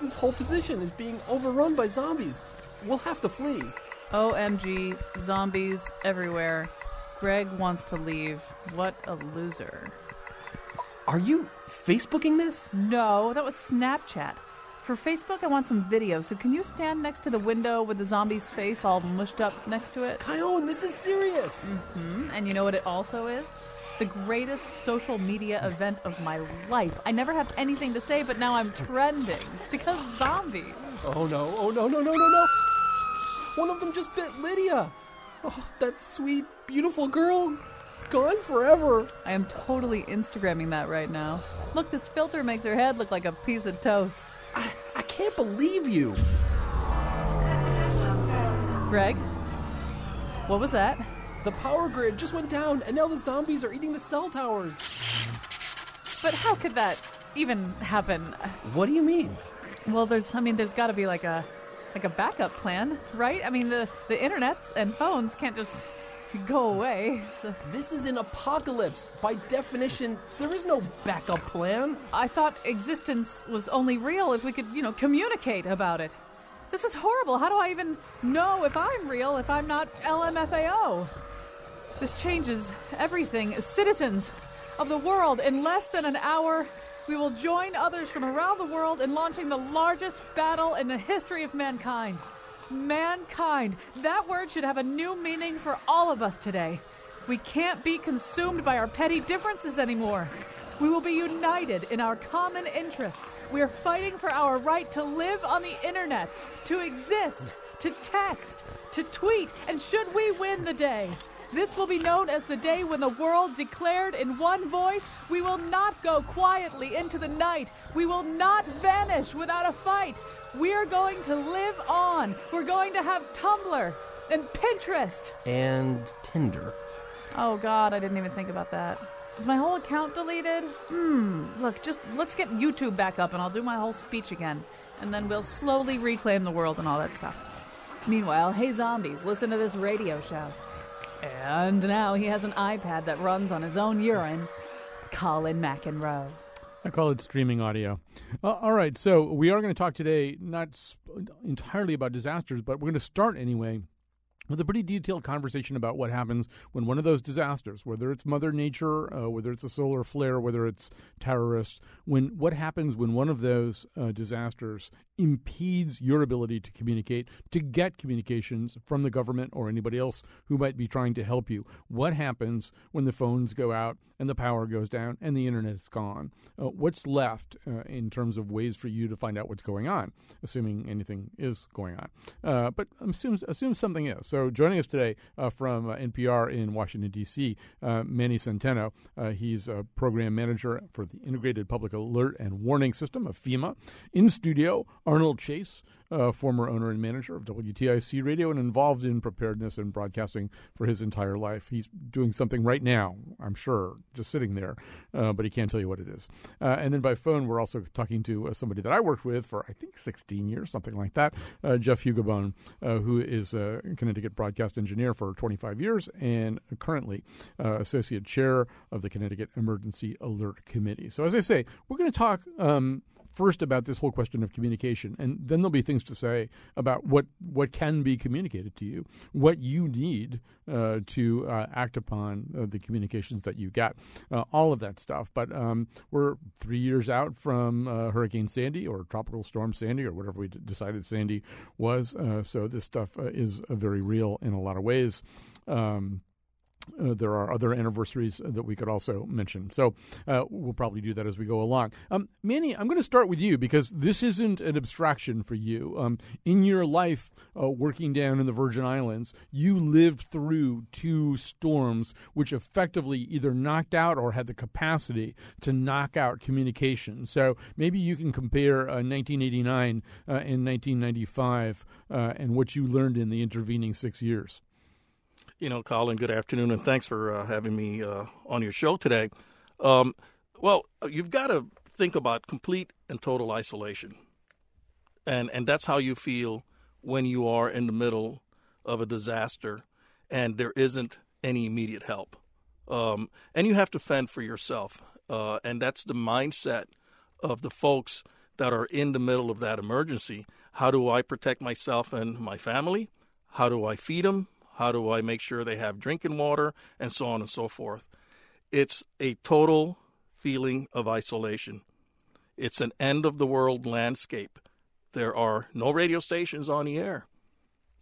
this whole position is being overrun by zombies. We'll have to flee. OMG, zombies everywhere. Greg wants to leave. What a loser. Are you Facebooking this? No, that was Snapchat. For Facebook, I want some video, so can you stand next to the window with the zombie's face all mushed up next to it? Chion, this is serious. hmm And you know what it also is? The greatest social media event of my life. I never have anything to say, but now I'm trending because zombies. Oh no, oh no, no, no, no, no. One of them just bit Lydia. Oh, that sweet, beautiful girl. Gone forever. I am totally Instagramming that right now. Look, this filter makes her head look like a piece of toast. I, I can't believe you. Greg? What was that? The power grid just went down, and now the zombies are eating the cell towers. But how could that even happen? What do you mean? Well, there's I mean there's got to be like a like a backup plan, right? I mean the the internets and phones can't just go away. So This is an apocalypse. By definition, there is no backup plan. I thought existence was only real if we could, you know, communicate about it. This is horrible. How do I even know if I'm real if I'm not LMFAO? This changes everything. Citizens of the world, in less than an hour, we will join others from around the world in launching the largest battle in the history of mankind. Mankind. That word should have a new meaning for all of us today. We can't be consumed by our petty differences anymore. We will be united in our common interests. We are fighting for our right to live on the internet, to exist, to text, to tweet, and should we win the day, this will be known as the day when the world declared in one voice, we will not go quietly into the night. We will not vanish without a fight. We are going to live on. We're going to have Tumblr and Pinterest. And Tinder. Oh God, I didn't even think about that. Is my whole account deleted? Hmm. Look, just let's get YouTube back up and I'll do my whole speech again. And then we'll slowly reclaim the world and all that stuff. Meanwhile, hey zombies, listen to this radio show. And now he has an iPad that runs on his own urine. Colin McEnroe. I call it streaming audio. Uh, all right, so we are going to talk today not sp- entirely about disasters, but we're going to start anyway with a pretty detailed conversation about what happens when one of those disasters, whether it's Mother Nature, uh, whether it's a solar flare, whether it's terrorists, when what happens when one of those uh, disasters impedes your ability to communicate, to get communications from the government or anybody else who might be trying to help you. What happens when the phones go out and the power goes down and the internet is gone? Uh, what's left uh, in terms of ways for you to find out what's going on, assuming anything is going on? Uh, but assume, assume something is. So joining us today uh, from uh, NPR in Washington, D.C., uh, Manny Centeno. he's a program manager for the Integrated Public Alert and Warning System of FEMA. In studio, Arnold Chase, uh, former owner and manager of WTIC Radio and involved in preparedness and broadcasting for his entire life. He's doing something right now, I'm sure, just sitting there, uh, but he can't tell you what it is. Uh, and then by phone, we're also talking to uh, somebody that I worked with for, I think, 16 years, something like that, uh, Jeff Hugabone, uh, who is a Connecticut broadcast engineer for 25 years and currently associate chair of the Connecticut Emergency Alert Committee. So, as I say, we're going to talk. Um, first about this whole question of communication, and then there'll be things to say about what what can be communicated to you, what you need uh, to uh, act upon uh, the communications that you get, uh, all of that stuff. But um, we're three years out from uh, Hurricane Sandy or Tropical Storm Sandy or whatever we d- decided Sandy was. Uh, so this stuff is very real in a lot of ways. Um, uh, there are other anniversaries that we could also mention. So uh, we'll probably do that as we go along. Um, Manny, I'm going to start with you because this isn't an abstraction for you. Um, in your life uh, working down in the Virgin Islands, you lived through two storms which effectively either knocked out or had the capacity to knock out communication. So maybe you can compare 1989 uh, uh, and 1995 uh, and what you learned in the intervening six years. You know, Colin, good afternoon, and thanks for uh, having me uh, on your show today. Um, well, you've got to think about complete and total isolation, and and that's how you feel when you are in the middle of a disaster and there isn't any immediate help, um, and you have to fend for yourself, uh, and that's the mindset of the folks that are in the middle of that emergency. How do I protect myself and my family? How do I feed them? How do I make sure they have drinking water? And so on and so forth. It's a total feeling of isolation. It's an end of the world landscape. There are no radio stations on the air.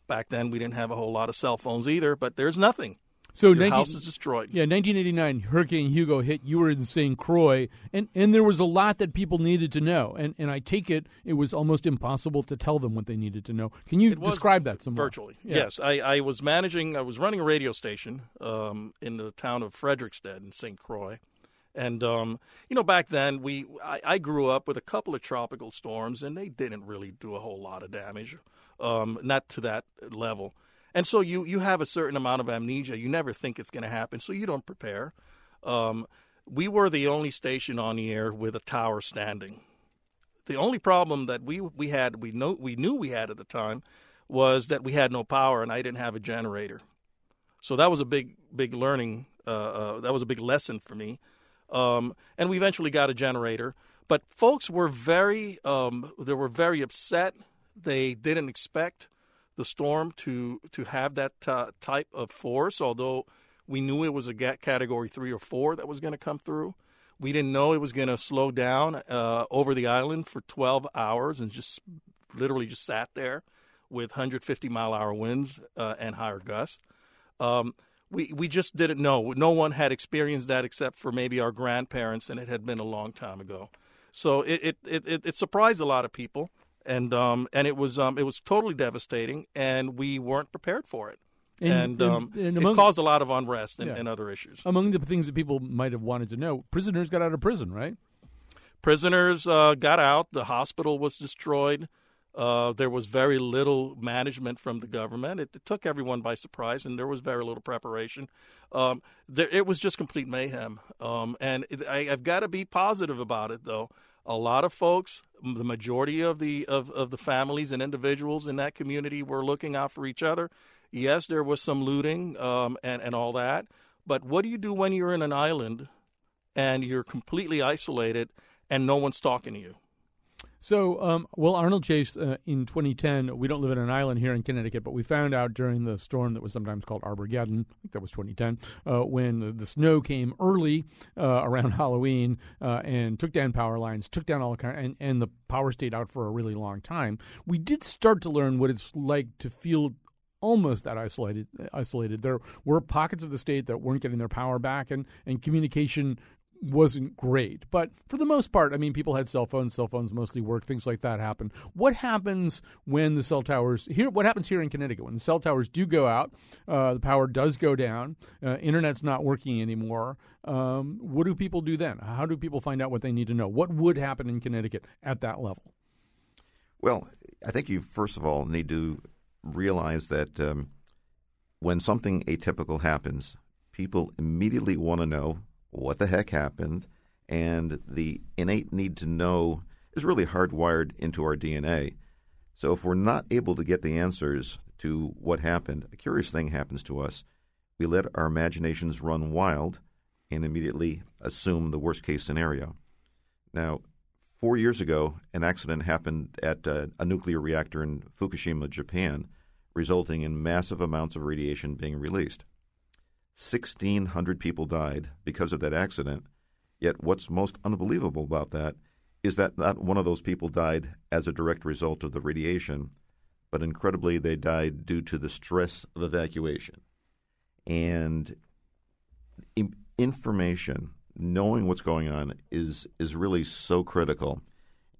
Back then, we didn't have a whole lot of cell phones either, but there's nothing. So Your 19, house is destroyed. Yeah, 1989, Hurricane Hugo hit. You were in St. Croix, and, and there was a lot that people needed to know. And and I take it it was almost impossible to tell them what they needed to know. Can you describe that some more? virtually? Yeah. Yes, I, I was managing. I was running a radio station um, in the town of Frederiksted in St. Croix. And um, you know, back then we I, I, grew up with a couple of tropical storms, and they didn't really do a whole lot of damage, um, not to that level. And so you you have a certain amount of amnesia. You never think it's going to happen, so you don't prepare. Um, we were the only station on the air with a tower standing. The only problem that we we had we know we knew we had at the time was that we had no power and I didn't have a generator. So that was a big big learning. Uh, uh, that was a big lesson for me. Um, and we eventually got a generator. But folks were very um, they were very upset. They didn't expect the storm to to have that uh, type of force. Although we knew it was a category three or four that was going to come through, we didn't know it was going to slow down uh, over the island for 12 hours and just literally just sat there with 150 mile hour winds uh, and higher gusts. Um, we we just didn't know. No one had experienced that except for maybe our grandparents, and it had been a long time ago. So it it, it, it surprised a lot of people and um, and it was um, it was totally devastating, and we weren't prepared for it. And, and, um, and among, it caused a lot of unrest and, yeah. and, other issues. Among the things that people might have wanted to know, prisoners got out of prison, right? Prisoners uh, got out. The hospital was destroyed. Uh, there was very little management from the government. It, it, took everyone by surprise, and there was very little preparation. Um, there, it was just complete mayhem. Um, and it, I, I've got to be positive about it, though a lot of folks, the majority of the of, of the families and individuals in that community were looking out for each other. Yes, there was some looting um, and and all that, but what do you do when you're in an island and you're completely isolated and no one's talking to you? So, um, well, Arnold Chase uh, in 2010, we don't live in an island here in Connecticut, but we found out during the storm that was sometimes called Armageddon, I think that was 2010, uh, when the, the, snow came early uh, around Halloween uh, and took down power lines, took down all kind, and, and the power stayed out for a really long time. We did start to learn what it's like to feel almost that isolated isolated there were pockets of the state that weren't getting their power back and and communication wasn't great. But for the most part, I mean, people had cell phones. Cell phones mostly work. Things like that happen. What happens when the cell towers here? What happens here in Connecticut when the cell towers do go out? Uh, the power does go down. Uh, internet's not working anymore. Um, what do people do then? How do people find out what they need to know? What would happen in Connecticut at that level? Well, I think you first of all need to realize that um, when something atypical happens, people immediately want to know what the heck happened, and the innate need to know is really hardwired into our DNA. So if we're not able to get the answers to what happened, a curious thing happens to us. We let our imaginations run wild and immediately assume the worst case scenario. Now, four years ago, an accident happened at a, a nuclear reactor in Fukushima, Japan, resulting in massive amounts of radiation being released. 1,600 people died because of that accident. Yet, what's most unbelievable about that is that not one of those people died as a direct result of the radiation, but incredibly, they died due to the stress of evacuation. And information, knowing what's going on, is is really so critical.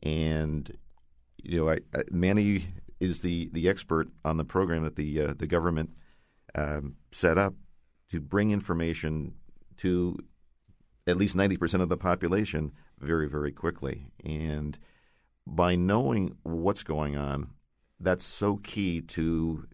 And you know, I, I, Manny is the, the expert on the program that the uh, the government um, set up to bring information to at least ninety percent of the population very very quickly. And by knowing what's going on, that's so key to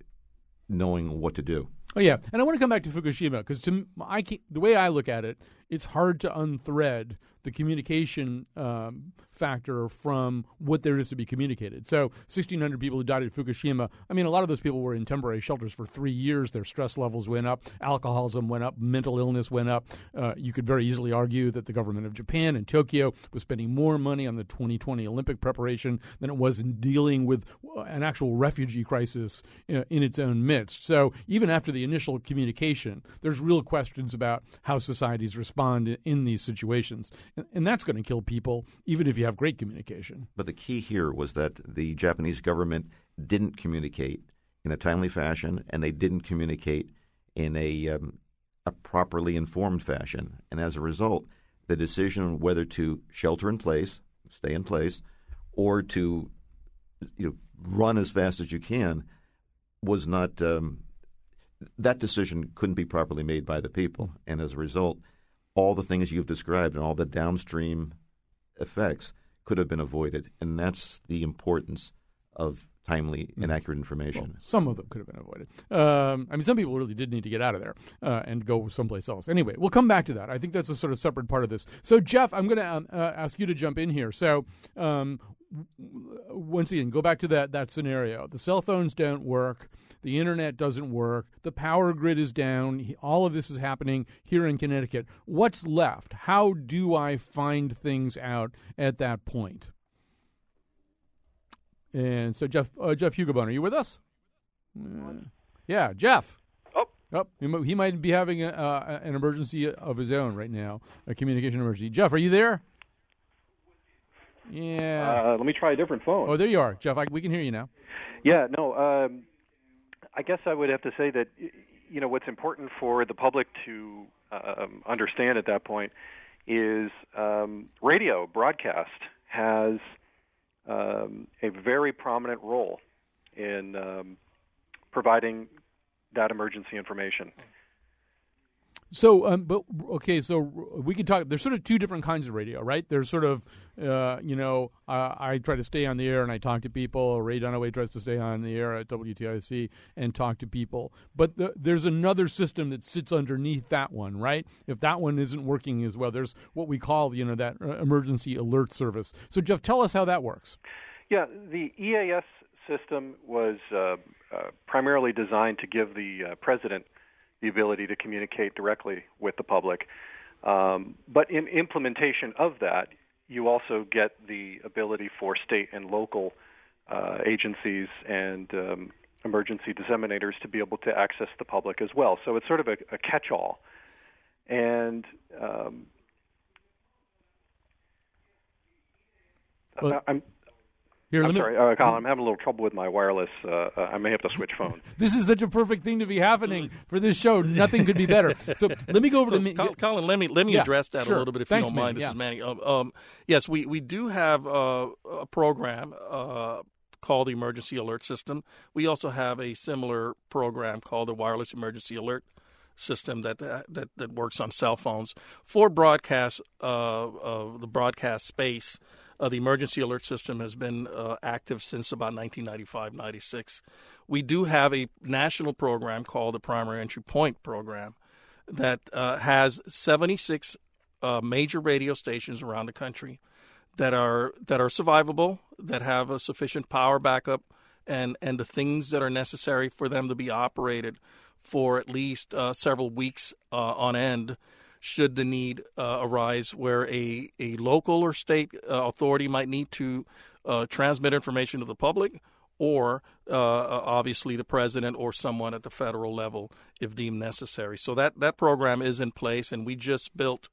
knowing what to do. Oh yeah, and I want to come back to Fukushima because to I the way I look at it, it's hard to unthread the communication um, factor from what there is to be communicated. So, 1,600 people who died at Fukushima. I mean, a lot of those people were in temporary shelters for three years. Their stress levels went up, alcoholism went up, mental illness went up. Uh, you could very easily argue that the government of Japan and Tokyo was spending more money on the 2020 Olympic preparation than it was in dealing with uh, an actual refugee crisis uh, in its own midst. So, even after the initial communication, there's real questions about how societies respond in these situations and that's going to kill people, even if you have great communication. But the key here was that the Japanese government didn't communicate in a timely fashion, and they didn't communicate in a um, a properly informed fashion, and as a result, the decision whether to shelter in place, stay in place, or to you know, run as fast as you can was not. Um, that decision couldn't be properly made by the people, and as a result, all the things you've described and all the downstream effects could have been avoided. And that's the importance of timely and accurate information. Well, some of them could have been avoided. Um, I mean, some people really did need to get out of there uh, and go someplace else. Anyway, we'll come back to that. I think that's a sort of separate part of this. So, Jeff, I'm going to um, uh, ask you to jump in here. So, um, once again, go back to that that scenario. The cell phones don't work. The internet doesn't work. The power grid is down. All of this is happening here in Connecticut. What's left? How do I find things out at that point? And so, Jeff, uh, Jeff Hugabone, are you with us? Yeah, Jeff. Oh, oh he, might, he might be having a, uh, an emergency of his own right now, a communication emergency. Jeff, are you there? Yeah. Uh, let me try a different phone. Oh, there you are, Jeff. I, we can hear you now. Yeah. No. Um, I guess I would have to say that you know what's important for the public to um, understand at that point is um, radio broadcast has um, a very prominent role in um, providing that emergency information. So, um, but okay, so we can talk. There's sort of two different kinds of radio, right? There's sort of, uh, you know, uh, I try to stay on the air and I talk to people. Ray Dunaway tries to stay on the air at WTIC and talk to people. But the, there's another system that sits underneath that one, right? If that one isn't working as well, there's what we call, you know, that uh, emergency alert service. So, Jeff, tell us how that works. Yeah, the EAS system was uh, uh, primarily designed to give the uh, president the ability to communicate directly with the public. Um, but in implementation of that, you also get the ability for state and local uh, agencies and um, emergency disseminators to be able to access the public as well. So it's sort of a, a catch-all. And um, well, I'm here, I'm sorry, uh, Colin. I'm having a little trouble with my wireless. Uh, uh, I may have to switch phones. this is such a perfect thing to be happening for this show. Nothing could be better. So let me go over so, to Colin, Colin. Let me let me yeah, address that sure. a little bit, if Thanks, you don't mind. Manny. This is Manny. Um, um, yes, we we do have uh, a program uh, called the Emergency Alert System. We also have a similar program called the Wireless Emergency Alert system that that that works on cell phones for broadcast uh, of the broadcast space. Uh, the emergency alert system has been uh, active since about 1995 96. We do have a national program called the Primary Entry Point Program that uh, has 76 uh, major radio stations around the country that are that are survivable, that have a sufficient power backup, and and the things that are necessary for them to be operated for at least uh, several weeks uh, on end should the need uh, arise where a, a local or state uh, authority might need to uh, transmit information to the public or uh, uh, obviously the president or someone at the federal level if deemed necessary. So that, that program is in place, and we just built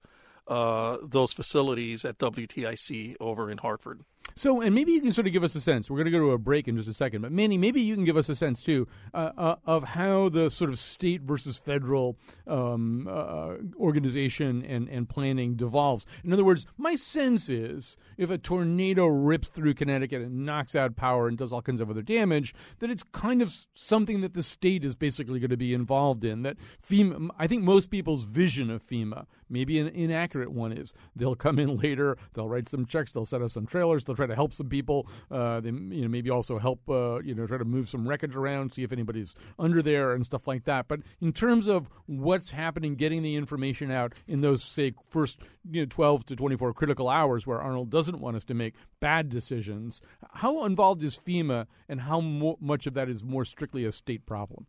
uh, those facilities at WTIC over in Hartford. So, and maybe you can sort of give us a sense. We're going to go to a break in just a second, but Manny, maybe you can give us a sense too uh, uh, of how the sort of state versus federal um, uh, organization and, and planning devolves. In other words, my sense is if a tornado rips through Connecticut and knocks out power and does all kinds of other damage, that it's kind of something that the state is basically going to be involved in. That FEMA, I think most people's vision of FEMA, maybe an inaccurate one, is they'll come in later, they'll write some checks, they'll set up some trailers, they'll try to help some people. Uh, they you know maybe also help uh, you know try to move some wreckage around, see if anybody's under there and stuff like that. But in terms of what's happening, getting the information out in those say first you know 12 to 24 critical hours where Arnold doesn't want us to make bad decisions, how involved is FEMA, and how mo- much of that is more strictly a state problem?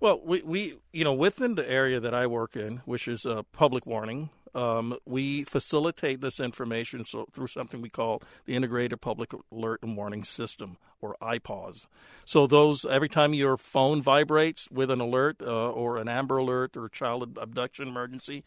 Well, we, we you know within the area that I work in, which is a public warning, um, we facilitate this information so, through something we call the Integrated Public Alert and Warning System, or IPAWS. So those every time your phone vibrates with an alert uh, or an Amber Alert or child abduction emergency,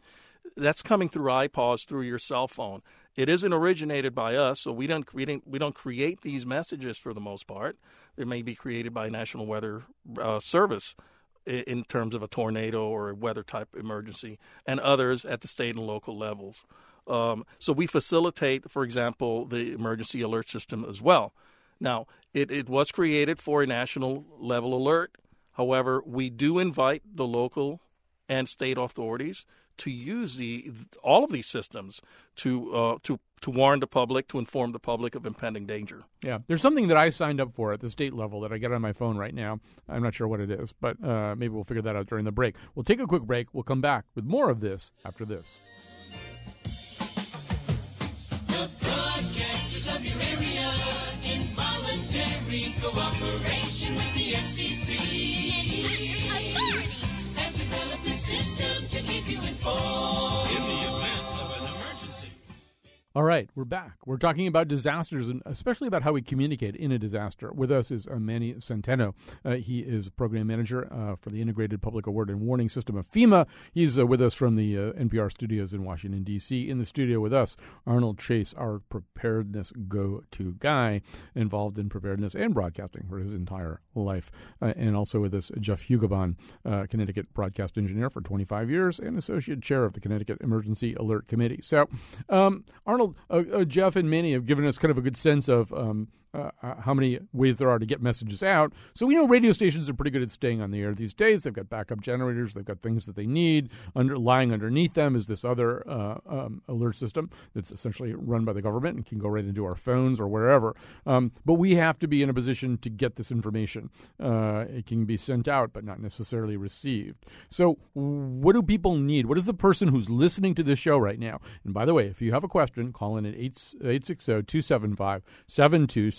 that's coming through IPAWS through your cell phone. It isn't originated by us, so we don't we don't we don't create these messages for the most part. They may be created by National Weather uh, Service in terms of a tornado or a weather type emergency, and others at the state and local levels. Um, so we facilitate, for example, the emergency alert system as well. Now, it, it was created for a national level alert. However, we do invite the local and state authorities to use the all of these systems to uh, to to warn the public, to inform the public of impending danger. Yeah, there's something that I signed up for at the state level that I get on my phone right now. I'm not sure what it is, but uh, maybe we'll figure that out during the break. We'll take a quick break. We'll come back with more of this after this. The broadcasters of your area in voluntary cooperation with the FCC have developed a system to keep you informed. All right, we're back. We're talking about disasters and especially about how we communicate in a disaster. With us is uh, Manny Centeno. Uh, he is program manager uh, for the Integrated Public Alert and Warning System of FEMA. He's uh, with us from the uh, NPR studios in Washington, D.C. In the studio with us, Arnold Chase, our preparedness go to guy, involved in preparedness and broadcasting for his entire life. Uh, and also with us, Jeff Hugoban, Connecticut broadcast engineer for 25 years and associate chair of the Connecticut Emergency Alert Committee. So, um, Arnold, Arnold, uh, uh, Jeff, and Manny have given us kind of a good sense of um, uh, uh, how many ways there are to get messages out. So we know radio stations are pretty good at staying on the air these days. They've got backup generators, they've got things that they need. Under, lying underneath them is this other uh, um, alert system that's essentially run by the government and can go right into our phones or wherever. Um, but we have to be in a position to get this information. Uh, it can be sent out, but not necessarily received. So, what do people need? What is the person who's listening to this show right now? And by the way, if you have a question, call in at 860 275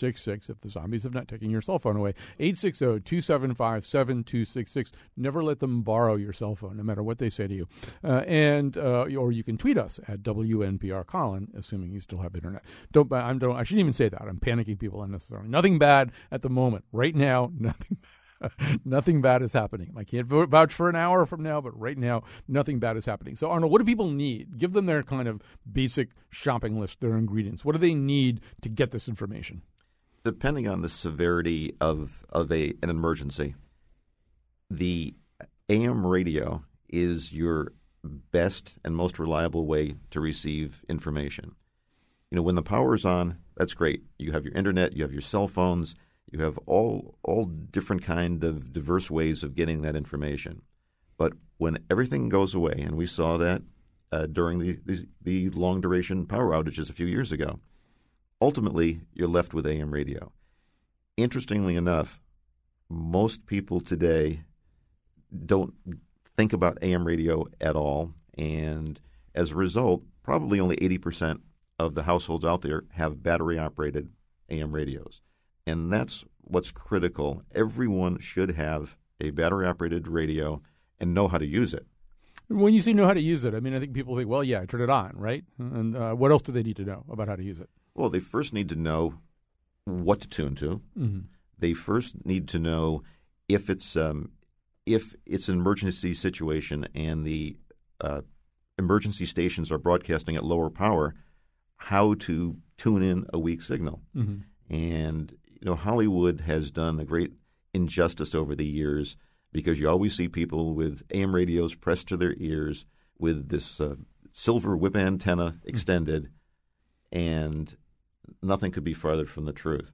7266 if the zombies have not taken your cell phone away. 860 275 7266. Never let them borrow your cell phone, no matter what they say to you. Uh, and uh, Or you can tweet us at WNPR Colin, assuming you still have internet. Don't, I'm, don't, I shouldn't even say that. I'm panicking people unnecessarily. Nothing bad at the moment. Right now, nothing bad. nothing bad is happening. I can't vouch for an hour from now, but right now, nothing bad is happening. So, Arnold, what do people need? Give them their kind of basic shopping list, their ingredients. What do they need to get this information? Depending on the severity of, of a, an emergency, the AM radio is your best and most reliable way to receive information. You know, when the power is on, that's great. You have your internet, you have your cell phones – you have all all different kind of diverse ways of getting that information. But when everything goes away, and we saw that uh, during the, the, the long duration power outages a few years ago, ultimately you're left with AM radio. Interestingly enough, most people today don't think about AM radio at all, and as a result, probably only 80% of the households out there have battery operated AM radios. And that's what's critical. Everyone should have a battery operated radio and know how to use it. When you say know how to use it, I mean, I think people think, well, yeah, I turn it on, right? And uh, what else do they need to know about how to use it? Well, they first need to know what to tune to. Mm-hmm. They first need to know if it's um, if it's an emergency situation and the uh, emergency stations are broadcasting at lower power, how to tune in a weak signal. And you know, Hollywood has done a great injustice over the years because you always see people with AM radios pressed to their ears with this uh, silver whip antenna extended, and nothing could be farther from the truth.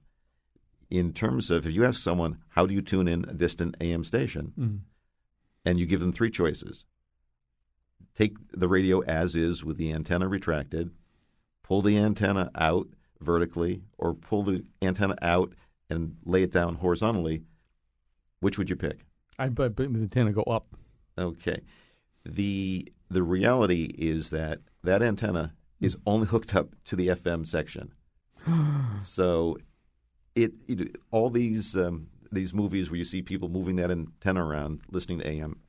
In terms of if you ask someone, how do you tune in a distant AM station? Mm-hmm. And you give them three choices take the radio as is with the antenna retracted, pull the antenna out vertically, or pull the antenna out and lay it down horizontally. Which would you pick? I but, but the antenna go up. Okay. The the reality is that that antenna is only hooked up to the FM section. so it, it all these um, these movies where you see people moving that antenna around listening to AM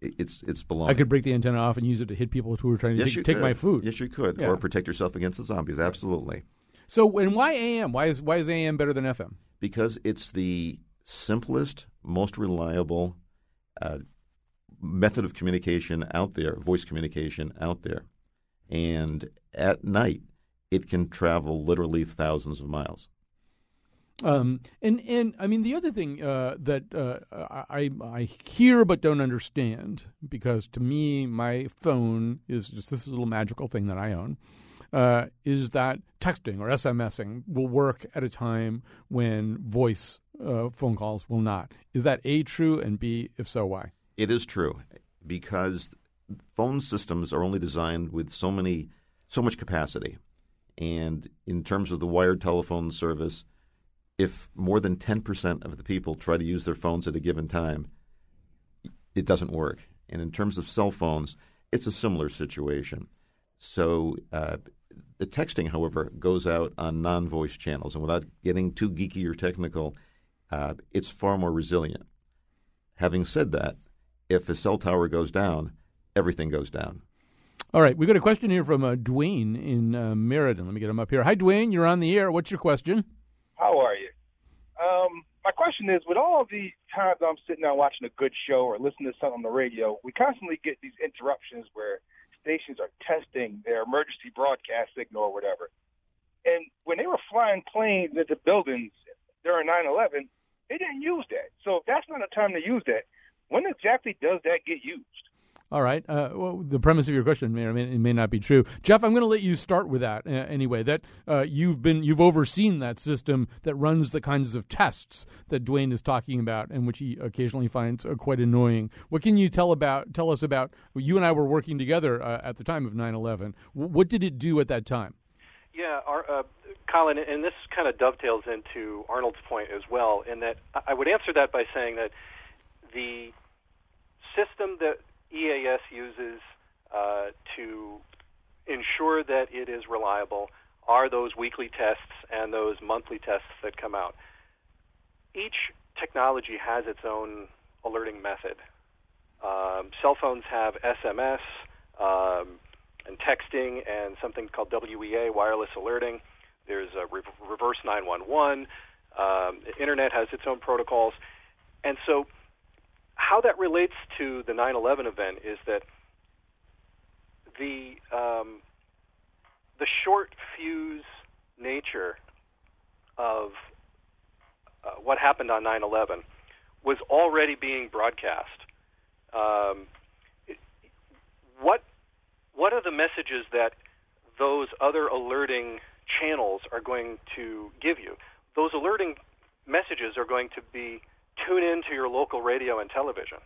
it, it's it's baloney. I could break the antenna off and use it to hit people who are trying to yes, take, you take my food. Yes, you could. Yeah. Or protect yourself against the zombies. Absolutely. So, and why AM? Why is why is AM better than FM? because it's the simplest, most reliable uh, method of communication out there, voice communication out there. And at night, it can travel literally thousands of miles. Um, and and I mean the other thing uh, that uh, I I hear but don't understand because to me my phone is just this little magical thing that I own. Uh, is that texting or SMSing will work at a time when voice uh, phone calls will not? Is that a true and b if so why? It is true because phone systems are only designed with so many, so much capacity, and in terms of the wired telephone service, if more than ten percent of the people try to use their phones at a given time, it doesn't work. And in terms of cell phones, it's a similar situation. So uh, the texting, however, goes out on non-voice channels, and without getting too geeky or technical, uh, it's far more resilient. Having said that, if a cell tower goes down, everything goes down. All right, we got a question here from uh, Dwayne in uh, Meriden. Let me get him up here. Hi, Dwayne. You're on the air. What's your question? How are you? Um, my question is, with all the times I'm sitting down watching a good show or listening to something on the radio, we constantly get these interruptions where stations are testing their emergency broadcast signal or whatever. And when they were flying planes into buildings during 9/11, they didn't use that. So if that's not a time to use that, when exactly does that get used? All right. Uh, well, the premise of your question may or may, it may not be true, Jeff. I'm going to let you start with that uh, anyway. That uh, you've been you've overseen that system that runs the kinds of tests that Dwayne is talking about, and which he occasionally finds uh, quite annoying. What can you tell about tell us about? You and I were working together uh, at the time of 9/11. W- what did it do at that time? Yeah, our, uh, Colin, and this kind of dovetails into Arnold's point as well, in that I would answer that by saying that the system that EAS uses uh, to ensure that it is reliable are those weekly tests and those monthly tests that come out. Each technology has its own alerting method. Um, cell phones have SMS um, and texting and something called WEA, wireless alerting. There's a re- reverse 911. Um, the internet has its own protocols. And so, how that relates to the 9 11 event is that the, um, the short fuse nature of uh, what happened on 9 11 was already being broadcast. Um, what what are the messages that those other alerting channels are going to give you? Those alerting messages are going to be tune in to your local radio and television.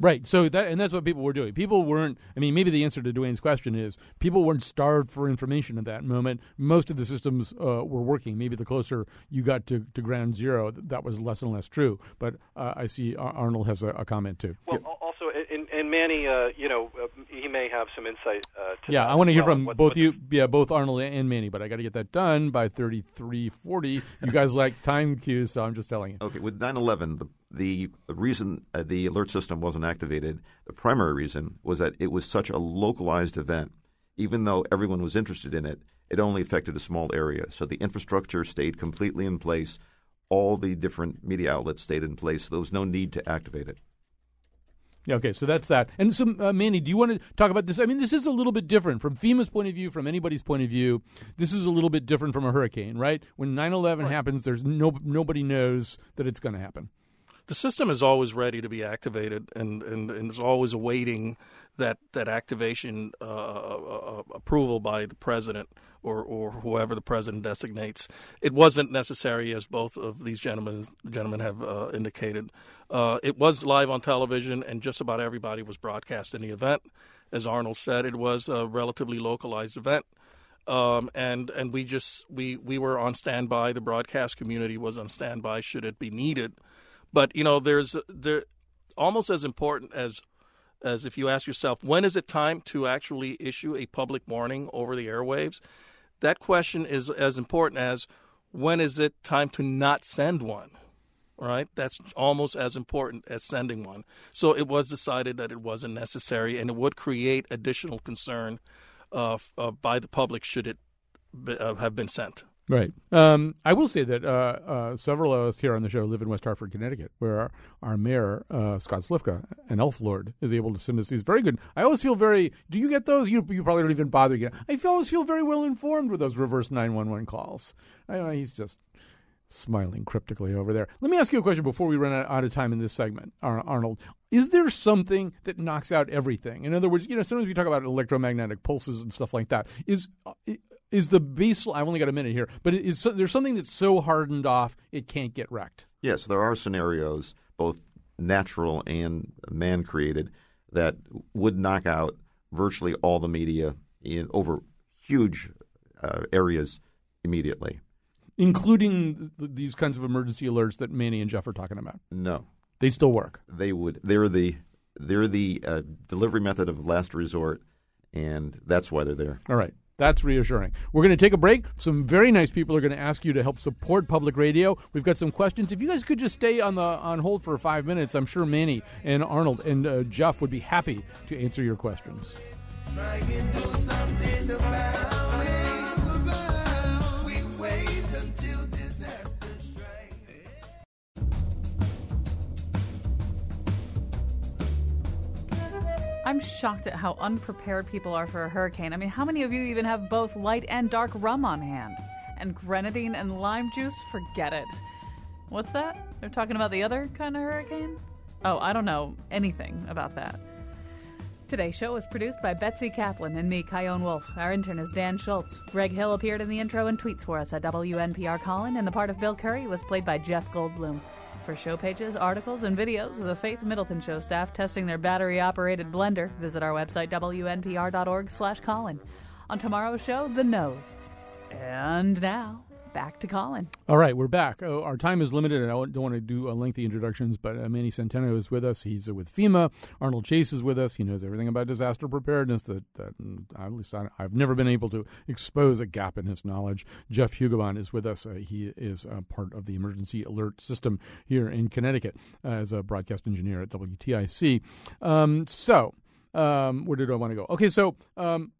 Right. So that and that's what people were doing. People weren't. I mean, maybe the answer to Dwayne's question is people weren't starved for information at that moment. Most of the systems uh, were working. Maybe the closer you got to, to ground zero, that was less and less true. But uh, I see Arnold has a, a comment too. Well, al- also, and, and Manny, uh, you know, uh, he may have some insight. Uh, to Yeah, I want to hear well. from What- both what- you. Yeah, both Arnold and Manny. But I got to get that done by thirty three forty. You guys like time cues, so I'm just telling you. Okay, with 9/11, the the, the reason uh, the alert system wasn't activated, the primary reason was that it was such a localized event. Even though everyone was interested in it, it only affected a small area. So the infrastructure stayed completely in place. All the different media outlets stayed in place. So there was no need to activate it. Yeah, okay, so that's that. And so, uh, Manny, do you want to talk about this? I mean, this is a little bit different from FEMA's point of view, from anybody's point of view. This is a little bit different from a hurricane, right? When 9/11 happens, there's no nobody knows that it's going to happen. The system is always ready to be activated and, and, and is always awaiting that that activation uh, uh, approval by the president or, or whoever the president designates. It wasn't necessary, as both of these gentlemen gentlemen have uh, indicated. Uh, it was live on television, and just about everybody was broadcasting the event. As Arnold said, it was a relatively localized event. Um, and and we just we we were on standby. The broadcast community was on standby should it be needed. But you know, there's there almost as important as as if you ask yourself when is it time to actually issue a public warning over the airwaves. That question is as important as when is it time to not send one. Right, that's almost as important as sending one. So it was decided that it wasn't necessary, and it would create additional concern uh, uh, by the public should it be, uh, have been sent. Right. Um, I will say that uh, uh, several of us here on the show live in West Hartford, Connecticut, where our, mayor, uh, Scott Slifka, an elf lord, is able to send us these very good. I always feel very. Do you get those? You, you probably don't even bother getting. I always feel very well informed with those reverse nine one one calls. I he's just smiling cryptically over there. Let me ask you a question before we run out, of time in this segment, Ar- Arnold. Is there something that knocks out everything? In other words, you know, sometimes we talk about electromagnetic pulses and stuff like that. Is uh, is the base? I've only got a minute here, but is there's something that's so hardened off it can't get wrecked? Yes, there are scenarios, both natural and man created, that would knock out virtually all the media in over huge uh, areas immediately. including th- these kinds of emergency alerts that Manny and Jeff are talking about. No, They still work. they would. They're the they're the uh, delivery method of last resort, and that's why they're there. All right. That's reassuring. We're going to take a break. Some very nice people are going to ask you to help support public radio. We've got some questions. If you guys could just stay on the on hold for five minutes, I'm sure Manny and Arnold and uh, Jeff would be happy to answer your questions. I'm shocked at how unprepared people are for a hurricane. I mean, how many of you even have both light and dark rum on hand? And grenadine and lime juice? Forget it. What's that? They're talking about the other kind of hurricane? Oh, I don't know anything about that. Today's show was produced by Betsy Kaplan and me, Chion Wolf. Our intern is Dan Schultz. Greg Hill appeared in the intro and tweets for us at WNPR Colin, and the part of Bill Curry was played by Jeff Goldblum. For show pages, articles, and videos of the Faith Middleton Show staff testing their battery-operated blender, visit our website wnpr.org/colin. On tomorrow's show, The Nose. And now, back to Colin. All right, we're back. Oh, our time is limited, and I don't want to do uh, lengthy introductions, but uh, Manny Centeno is with us. He's uh, with FEMA. Arnold Chase is with us. He knows everything about disaster preparedness that, that mm, at least I, I've never been able to expose a gap in his knowledge. Jeff Hugoban is with us. Uh, he is uh, part of the emergency alert system here in Connecticut uh, as a broadcast engineer at WTIC. Um, so, um, where did I want to go? Okay, so. Um,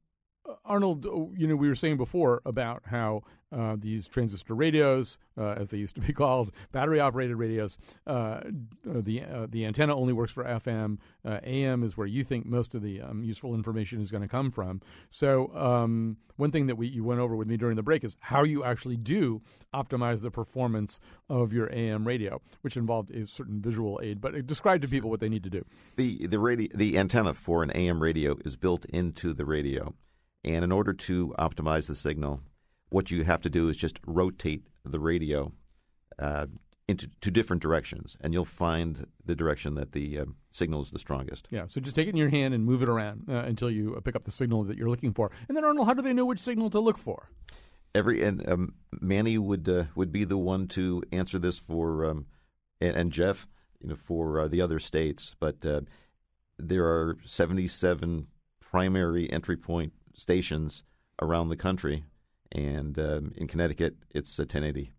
Arnold, you know, we were saying before about how uh, these transistor radios, uh, as they used to be called, battery-operated radios, uh, the uh, the antenna only works for FM. Uh, AM is where you think most of the um, useful information is going to come from. So, um, one thing that we you went over with me during the break is how you actually do optimize the performance of your AM radio, which involved a certain visual aid. But describe to people what they need to do. The the radio the antenna for an AM radio is built into the radio, and in order to optimize the signal, what you have to do is just rotate the radio uh, into two different directions, and you'll find the direction that the uh, signal is the strongest. Yeah, so just take it in your hand and move it around uh, until you uh, pick up the signal that you're looking for. And then, Arnold, how do they know which signal to look for? Every and um, Manny would uh, would be the one to answer this for um, and, and Jeff, you know, for uh, the other states. But uh, there are 77 primary entry point stations around the country, and um, in Connecticut, it's a 1080.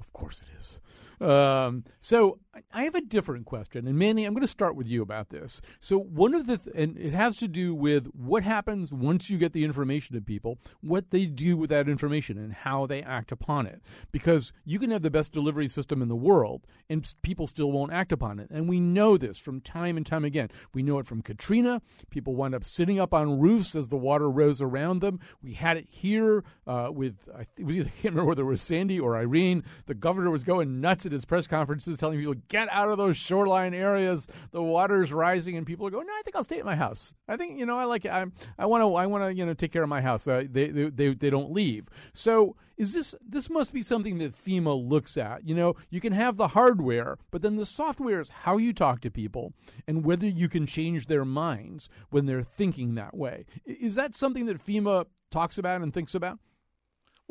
Of course it is. Um, so I- have a different question, and Manny, I'm going to start with you about this. So one of the th- and it has to do with what happens once you get the information to people, what they do with that information, and how they act upon it. Because you can have the best delivery system in the world, and people still won't act upon it, and we know this from time and time again. We know it from Katrina. People wind up sitting up on roofs as the water rose around them. We had it here uh, with I, th- I can't remember whether it was Sandy or Irene. The governor was going nuts at his press conferences, telling people get out of those shoreline areas. The water's rising, and people are going, "No, I think I'll stay at my house. I think you know I like it. I'm, I want to I want to you know take care of my house. Uh, they, they they they don't leave. So is this this must be something that FEMA looks at? You know, you can have the hardware, but then the software is how you talk to people and whether you can change their minds when they're thinking that way. Is that something that FEMA talks about and thinks about?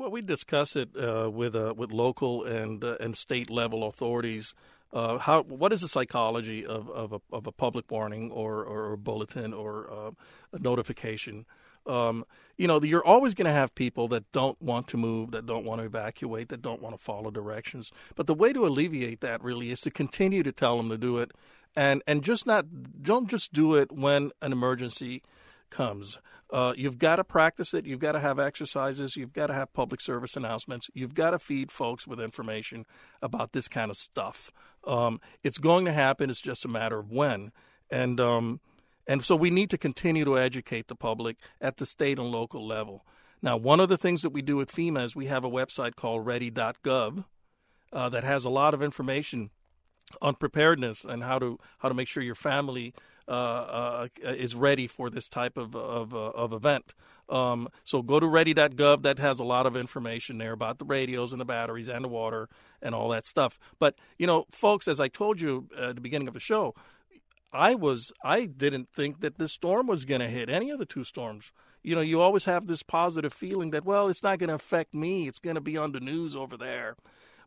Well, we discuss it uh, with uh, with local and uh, and state level authorities. Uh, how what is the psychology of of a, of a public warning or or a bulletin or uh, a notification? Um, you know, you're always going to have people that don't want to move, that don't want to evacuate, that don't want to follow directions. But the way to alleviate that really is to continue to tell them to do it, and and just not don't just do it when an emergency comes. Uh, you've got to practice it. You've got to have exercises. You've got to have public service announcements. You've got to feed folks with information about this kind of stuff. Um, it's going to happen. It's just a matter of when. And um, and so we need to continue to educate the public at the state and local level. Now, one of the things that we do at FEMA is we have a website called Ready.gov uh, that has a lot of information on preparedness and how to how to make sure your family uh, uh, is ready for this type of of, uh, of event. Um, so go to ready.gov. That has a lot of information there about the radios and the batteries and the water and all that stuff. But you know, folks, as I told you at the beginning of the show, I was I didn't think that this storm was going to hit any of the two storms. You know, you always have this positive feeling that well, it's not going to affect me. It's going to be on the news over there.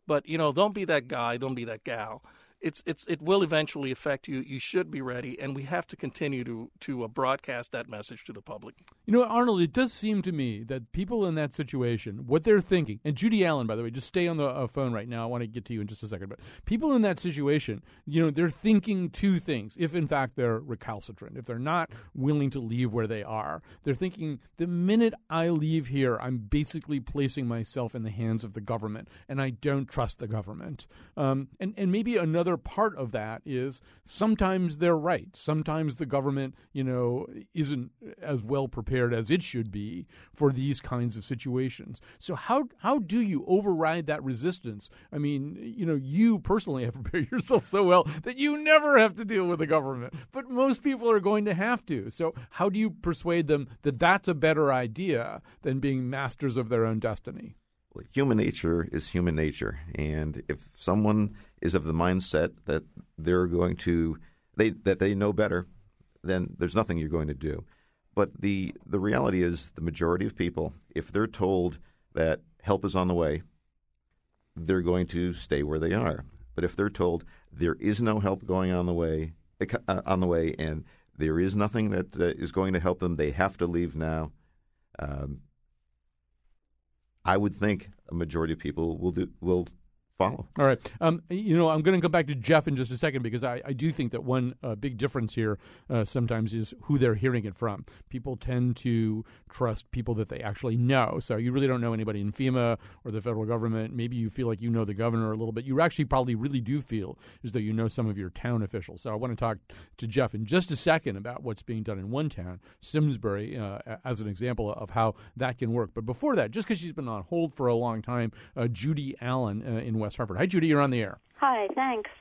But you know, don't be that guy. Don't be that gal. It's it's it will eventually affect you. You should be ready, and we have to continue to to uh, broadcast that message to the public. You know, Arnold, it does seem to me that people in that situation, what they're thinking, and Judy Allen, by the way, just stay on the uh, phone right now. I want to get to you in just a second. But people in that situation, you know, they're thinking two things. If in fact they're recalcitrant, if they're not willing to leave where they are, they're thinking the minute I leave here, I'm basically placing myself in the hands of the government, and I don't trust the government. Um, and and maybe another part of that is sometimes they're right. Sometimes the government, you know, isn't as well prepared as it should be for these kinds of situations. So how how do you override that resistance? I mean, you know, you personally have prepared yourself so well that you never have to deal with the government, but most people are going to have to. So how do you persuade them that that's a better idea than being masters of their own destiny? Human nature is human nature, and if someone is of the mindset that they're going to they that they know better, then there's nothing you're going to do. But the the reality is, the majority of people, if they're told that help is on the way, they're going to stay where they are. But if they're told there is no help going on the way uh, on the way, and there is nothing that uh, is going to help them, they have to leave now. Um, I would think a majority of people will do will follow. All right. Um, you know, I'm going to come back to Jeff in just a second because I, I do think that one uh, big difference here uh, sometimes is who they're hearing it from. People tend to trust people that they actually know. So you really don't know anybody in FEMA or the federal government. Maybe you feel like you know the governor a little bit. You actually probably really do feel as though you know some of your town officials. So I want to talk to Jeff in just a second about what's being done in one town, Simsbury, uh, as an example of how that can work. But before that, just because she's been on hold for a long time, uh, Judy Allen uh, in West Hartford. Hi, Judy. You're on the air. Hi, thanks.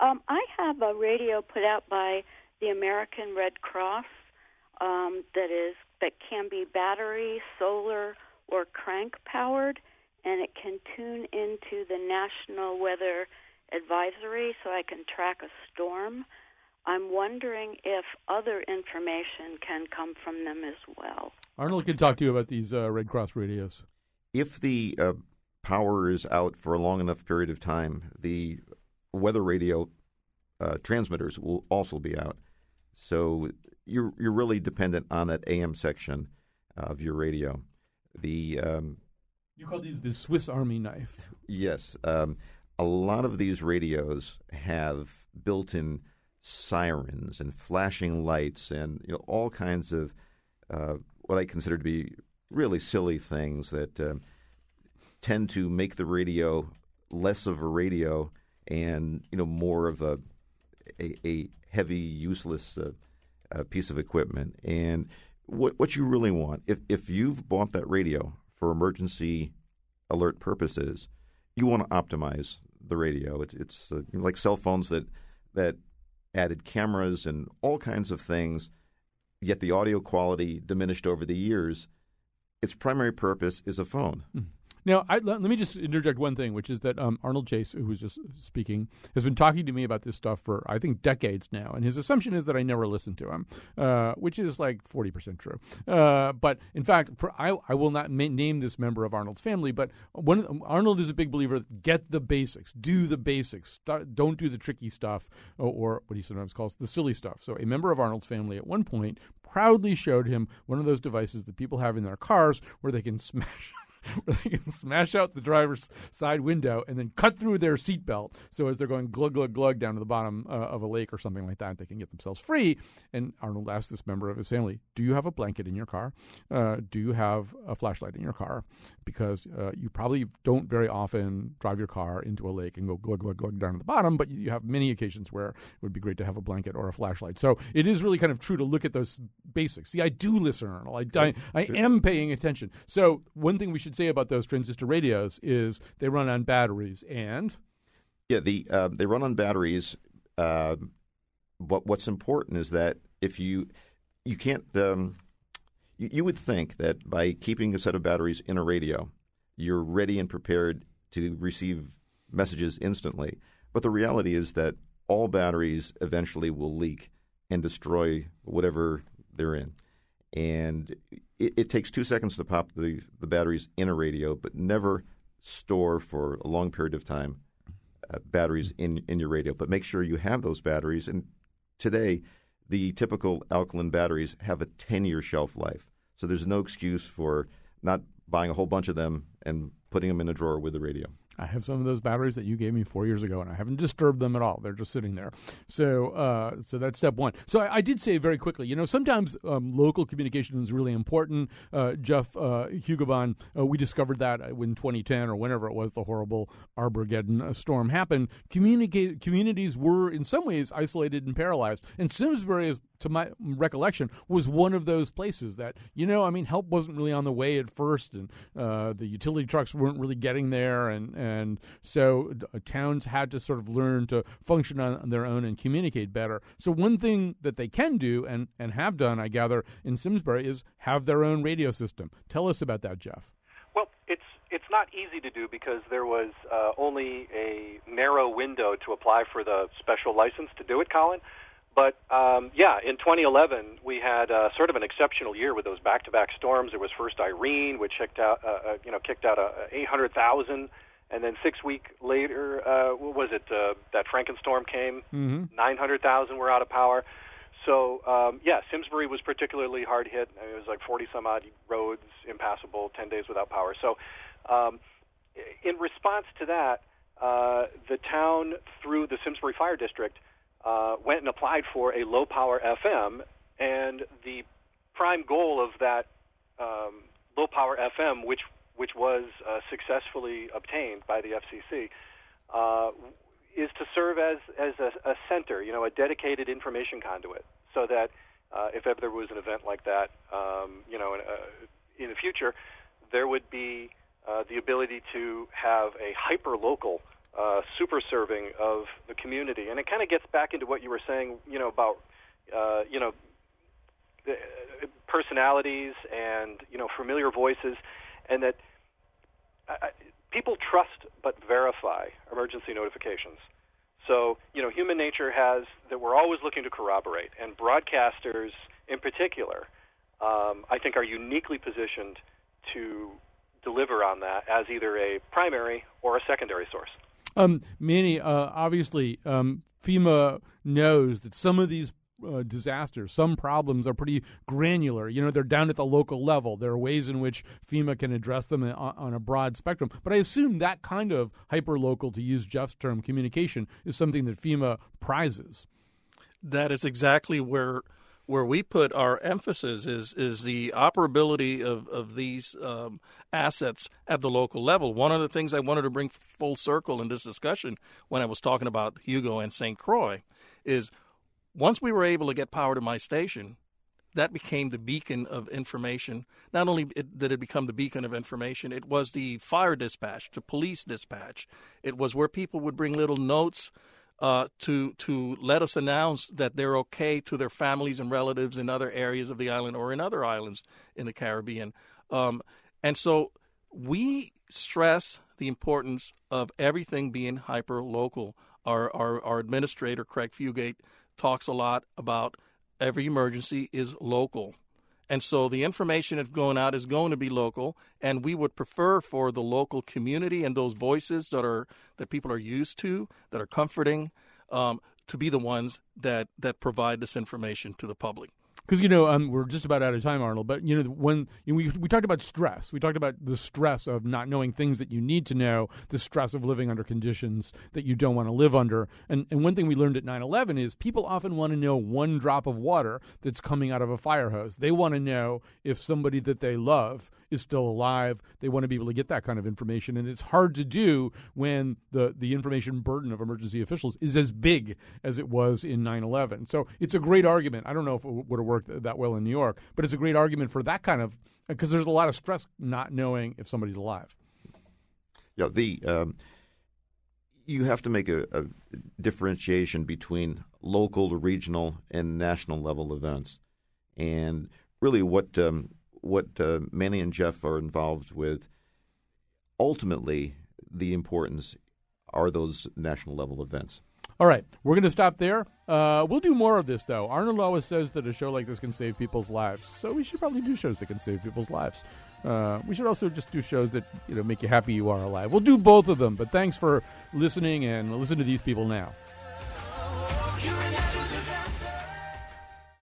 Um, I have a radio put out by the American Red Cross um, that is that can be battery, solar, or crank powered, and it can tune into the National Weather Advisory, so I can track a storm. I'm wondering if other information can come from them as well. Arnold can talk to you about these uh, Red Cross radios. If the uh, power is out for a long enough period of time, the weather radio uh, transmitters will also be out. So you're you're really dependent on that AM section of your radio. The um, You call these the Swiss Army knife. yes, um, a lot of these radios have built-in sirens and flashing lights and you know all kinds of uh, what I consider to be really silly things that uh, tend to make the radio less of a radio and you know more of a a, a heavy, useless uh, uh, piece of equipment. And what what you really want, if if you've bought that radio for emergency alert purposes, you want to optimize the radio. It's it's uh, like cell phones that that added cameras and all kinds of things, yet the audio quality diminished over the years. Its primary purpose is a phone. Now, I, let, let me just interject one thing, which is that um, Arnold Chase, who was just speaking, has been talking to me about this stuff for I think decades now, and his assumption is that I never listen to him, uh, which is like forty percent true. Uh, but in fact, for, I, I will not ma- name this member of Arnold's family, but one, Arnold is a big believer: get the basics, do the basics, Start, don't do the tricky stuff, or, or what he sometimes calls the silly stuff. So, a member of Arnold's family at one point proudly showed him one of those devices that people have in their cars where they can smash where they can smash out the driver's side window and then cut through their seatbelt. So as they're going glug glug glug down to the bottom uh, of a lake or something like that, they can get themselves free. And Arnold asked this member of his family, "Do you have a blanket in your car? Uh, do you have a flashlight in your car? Because uh, you probably don't very often drive your car into a lake and go glug glug glug down to the bottom, but you have many occasions where it would be great to have a blanket or a flashlight. So it is really kind of true to look at those basics. See, I do listen, Arnold. I, I, I am paying attention. So one thing we should say about those transistor radios is they run on batteries and Yeah, the uh, they run on batteries. Uh, but what's important is that if you you can't um, you, you would think that by keeping a set of batteries in a radio, you're ready and prepared to receive messages instantly. But the reality is that all batteries eventually will leak and destroy whatever they're in. And it, it takes two seconds to pop the, the batteries in a radio, but never store for a long period of time uh, batteries in, in your radio. But make sure you have those batteries. And today, the typical alkaline batteries have a 10 year shelf life. So there's no excuse for not buying a whole bunch of them and putting them in a drawer with the radio. I have some of those batteries that you gave me four years ago, and I haven't disturbed them at all. They're just sitting there. So, uh, so that's step one. So I, I, did say very quickly, you know, sometimes um, local communication is really important. Uh, Jeff uh, Hugoban, uh, we discovered that in 2010 or whenever it was the horrible Armageddon uh, storm happened. Communicate communities were in some ways isolated and paralyzed, and Simsbury is to my recollection, was one of those places that you know, I mean, help wasn't really on the way at first, and uh, the utility trucks weren't really getting there, and and so uh, towns had to sort of learn to function on their own and communicate better. So one thing that they can do and and have done, I gather, in Simsbury is have their own radio system. Tell us about that, Jeff. Well, it's it's not easy to do because there was uh, only a narrow window to apply for the special license to do it, Colin. But um, yeah, in 2011 we had uh, sort of an exceptional year with those back-to-back storms. There was first Irene, which kicked out, uh, uh, you know, kicked out uh, 800,000, and then six week later, uh, what was it? Uh, that Frankenstorm came, mm-hmm. 900,000 were out of power. So um, yeah, Simsbury was particularly hard hit. I mean, it was like 40 some odd roads impassable, 10 days without power. So um, in response to that, uh, the town through the Simsbury Fire District uh, went and applied for a low power FM, and the prime goal of that um, low power FM, which which was uh, successfully obtained by the FCC, uh, is to serve as as a, a, center, you know, a dedicated information conduit, so that uh, if ever there was an event like that, um, you know, in, uh, in, the future, there would be uh, the ability to have a hyper local uh, super serving of the community. And it kind of gets back into what you were saying, you know, about, uh, you know, uh, personalities and, you know, familiar voices, and that uh, people trust but verify emergency notifications. So, you know, human nature has that we're always looking to corroborate, and broadcasters in particular, um, I think, are uniquely positioned to deliver on that as either a primary or a secondary source. Um, Manny, uh, obviously, um, FEMA knows that some of these uh, disasters. Some problems are pretty granular. You know, they're down at the local level. There are ways in which FEMA can address them on, on a broad spectrum. But I assume that kind of hyper local, to use Jeff's term, communication is something that FEMA prizes. That is exactly where where we put our emphasis is is the operability of of these um, assets at the local level. One of the things I wanted to bring full circle in this discussion when I was talking about Hugo and St. Croix is once we were able to get power to my station, that became the beacon of information. Not only did it become the beacon of information, it was the fire dispatch, the police dispatch. It was where people would bring little notes uh, to to let us announce that they're okay to their families and relatives in other areas of the island or in other islands in the Caribbean. Um, and so we stress the importance of everything being hyper local. Our, our our administrator Craig Fugate talks a lot about every emergency is local. And so the information that's going out is going to be local, and we would prefer for the local community and those voices that are that people are used to, that are comforting, um, to be the ones that that provide this information to the public because you know um, we're just about out of time, Arnold. But you know when you know, we we talked about stress, we talked about the stress of not knowing things that you need to know, the stress of living under conditions that you don't want to live under. And and one thing we learned at 9/11 is people often want to know one drop of water that's coming out of a fire hose. They want to know if somebody that they love is still alive. They want to be able to get that kind of information, and it's hard to do when the the information burden of emergency officials is as big as it was in 9/11. So it's a great argument. I don't know if it would have worked that well in New York, but it's a great argument for that kind of because there's a lot of stress not knowing if somebody's alive. Yeah, the um, you have to make a, a differentiation between local, regional, and national level events, and really what um, what uh, Manny and Jeff are involved with, ultimately, the importance are those national level events. All right, we're going to stop there. Uh, we'll do more of this, though. Arnold always says that a show like this can save people's lives, so we should probably do shows that can save people's lives. Uh, we should also just do shows that you know make you happy you are alive. We'll do both of them. But thanks for listening and listen to these people now.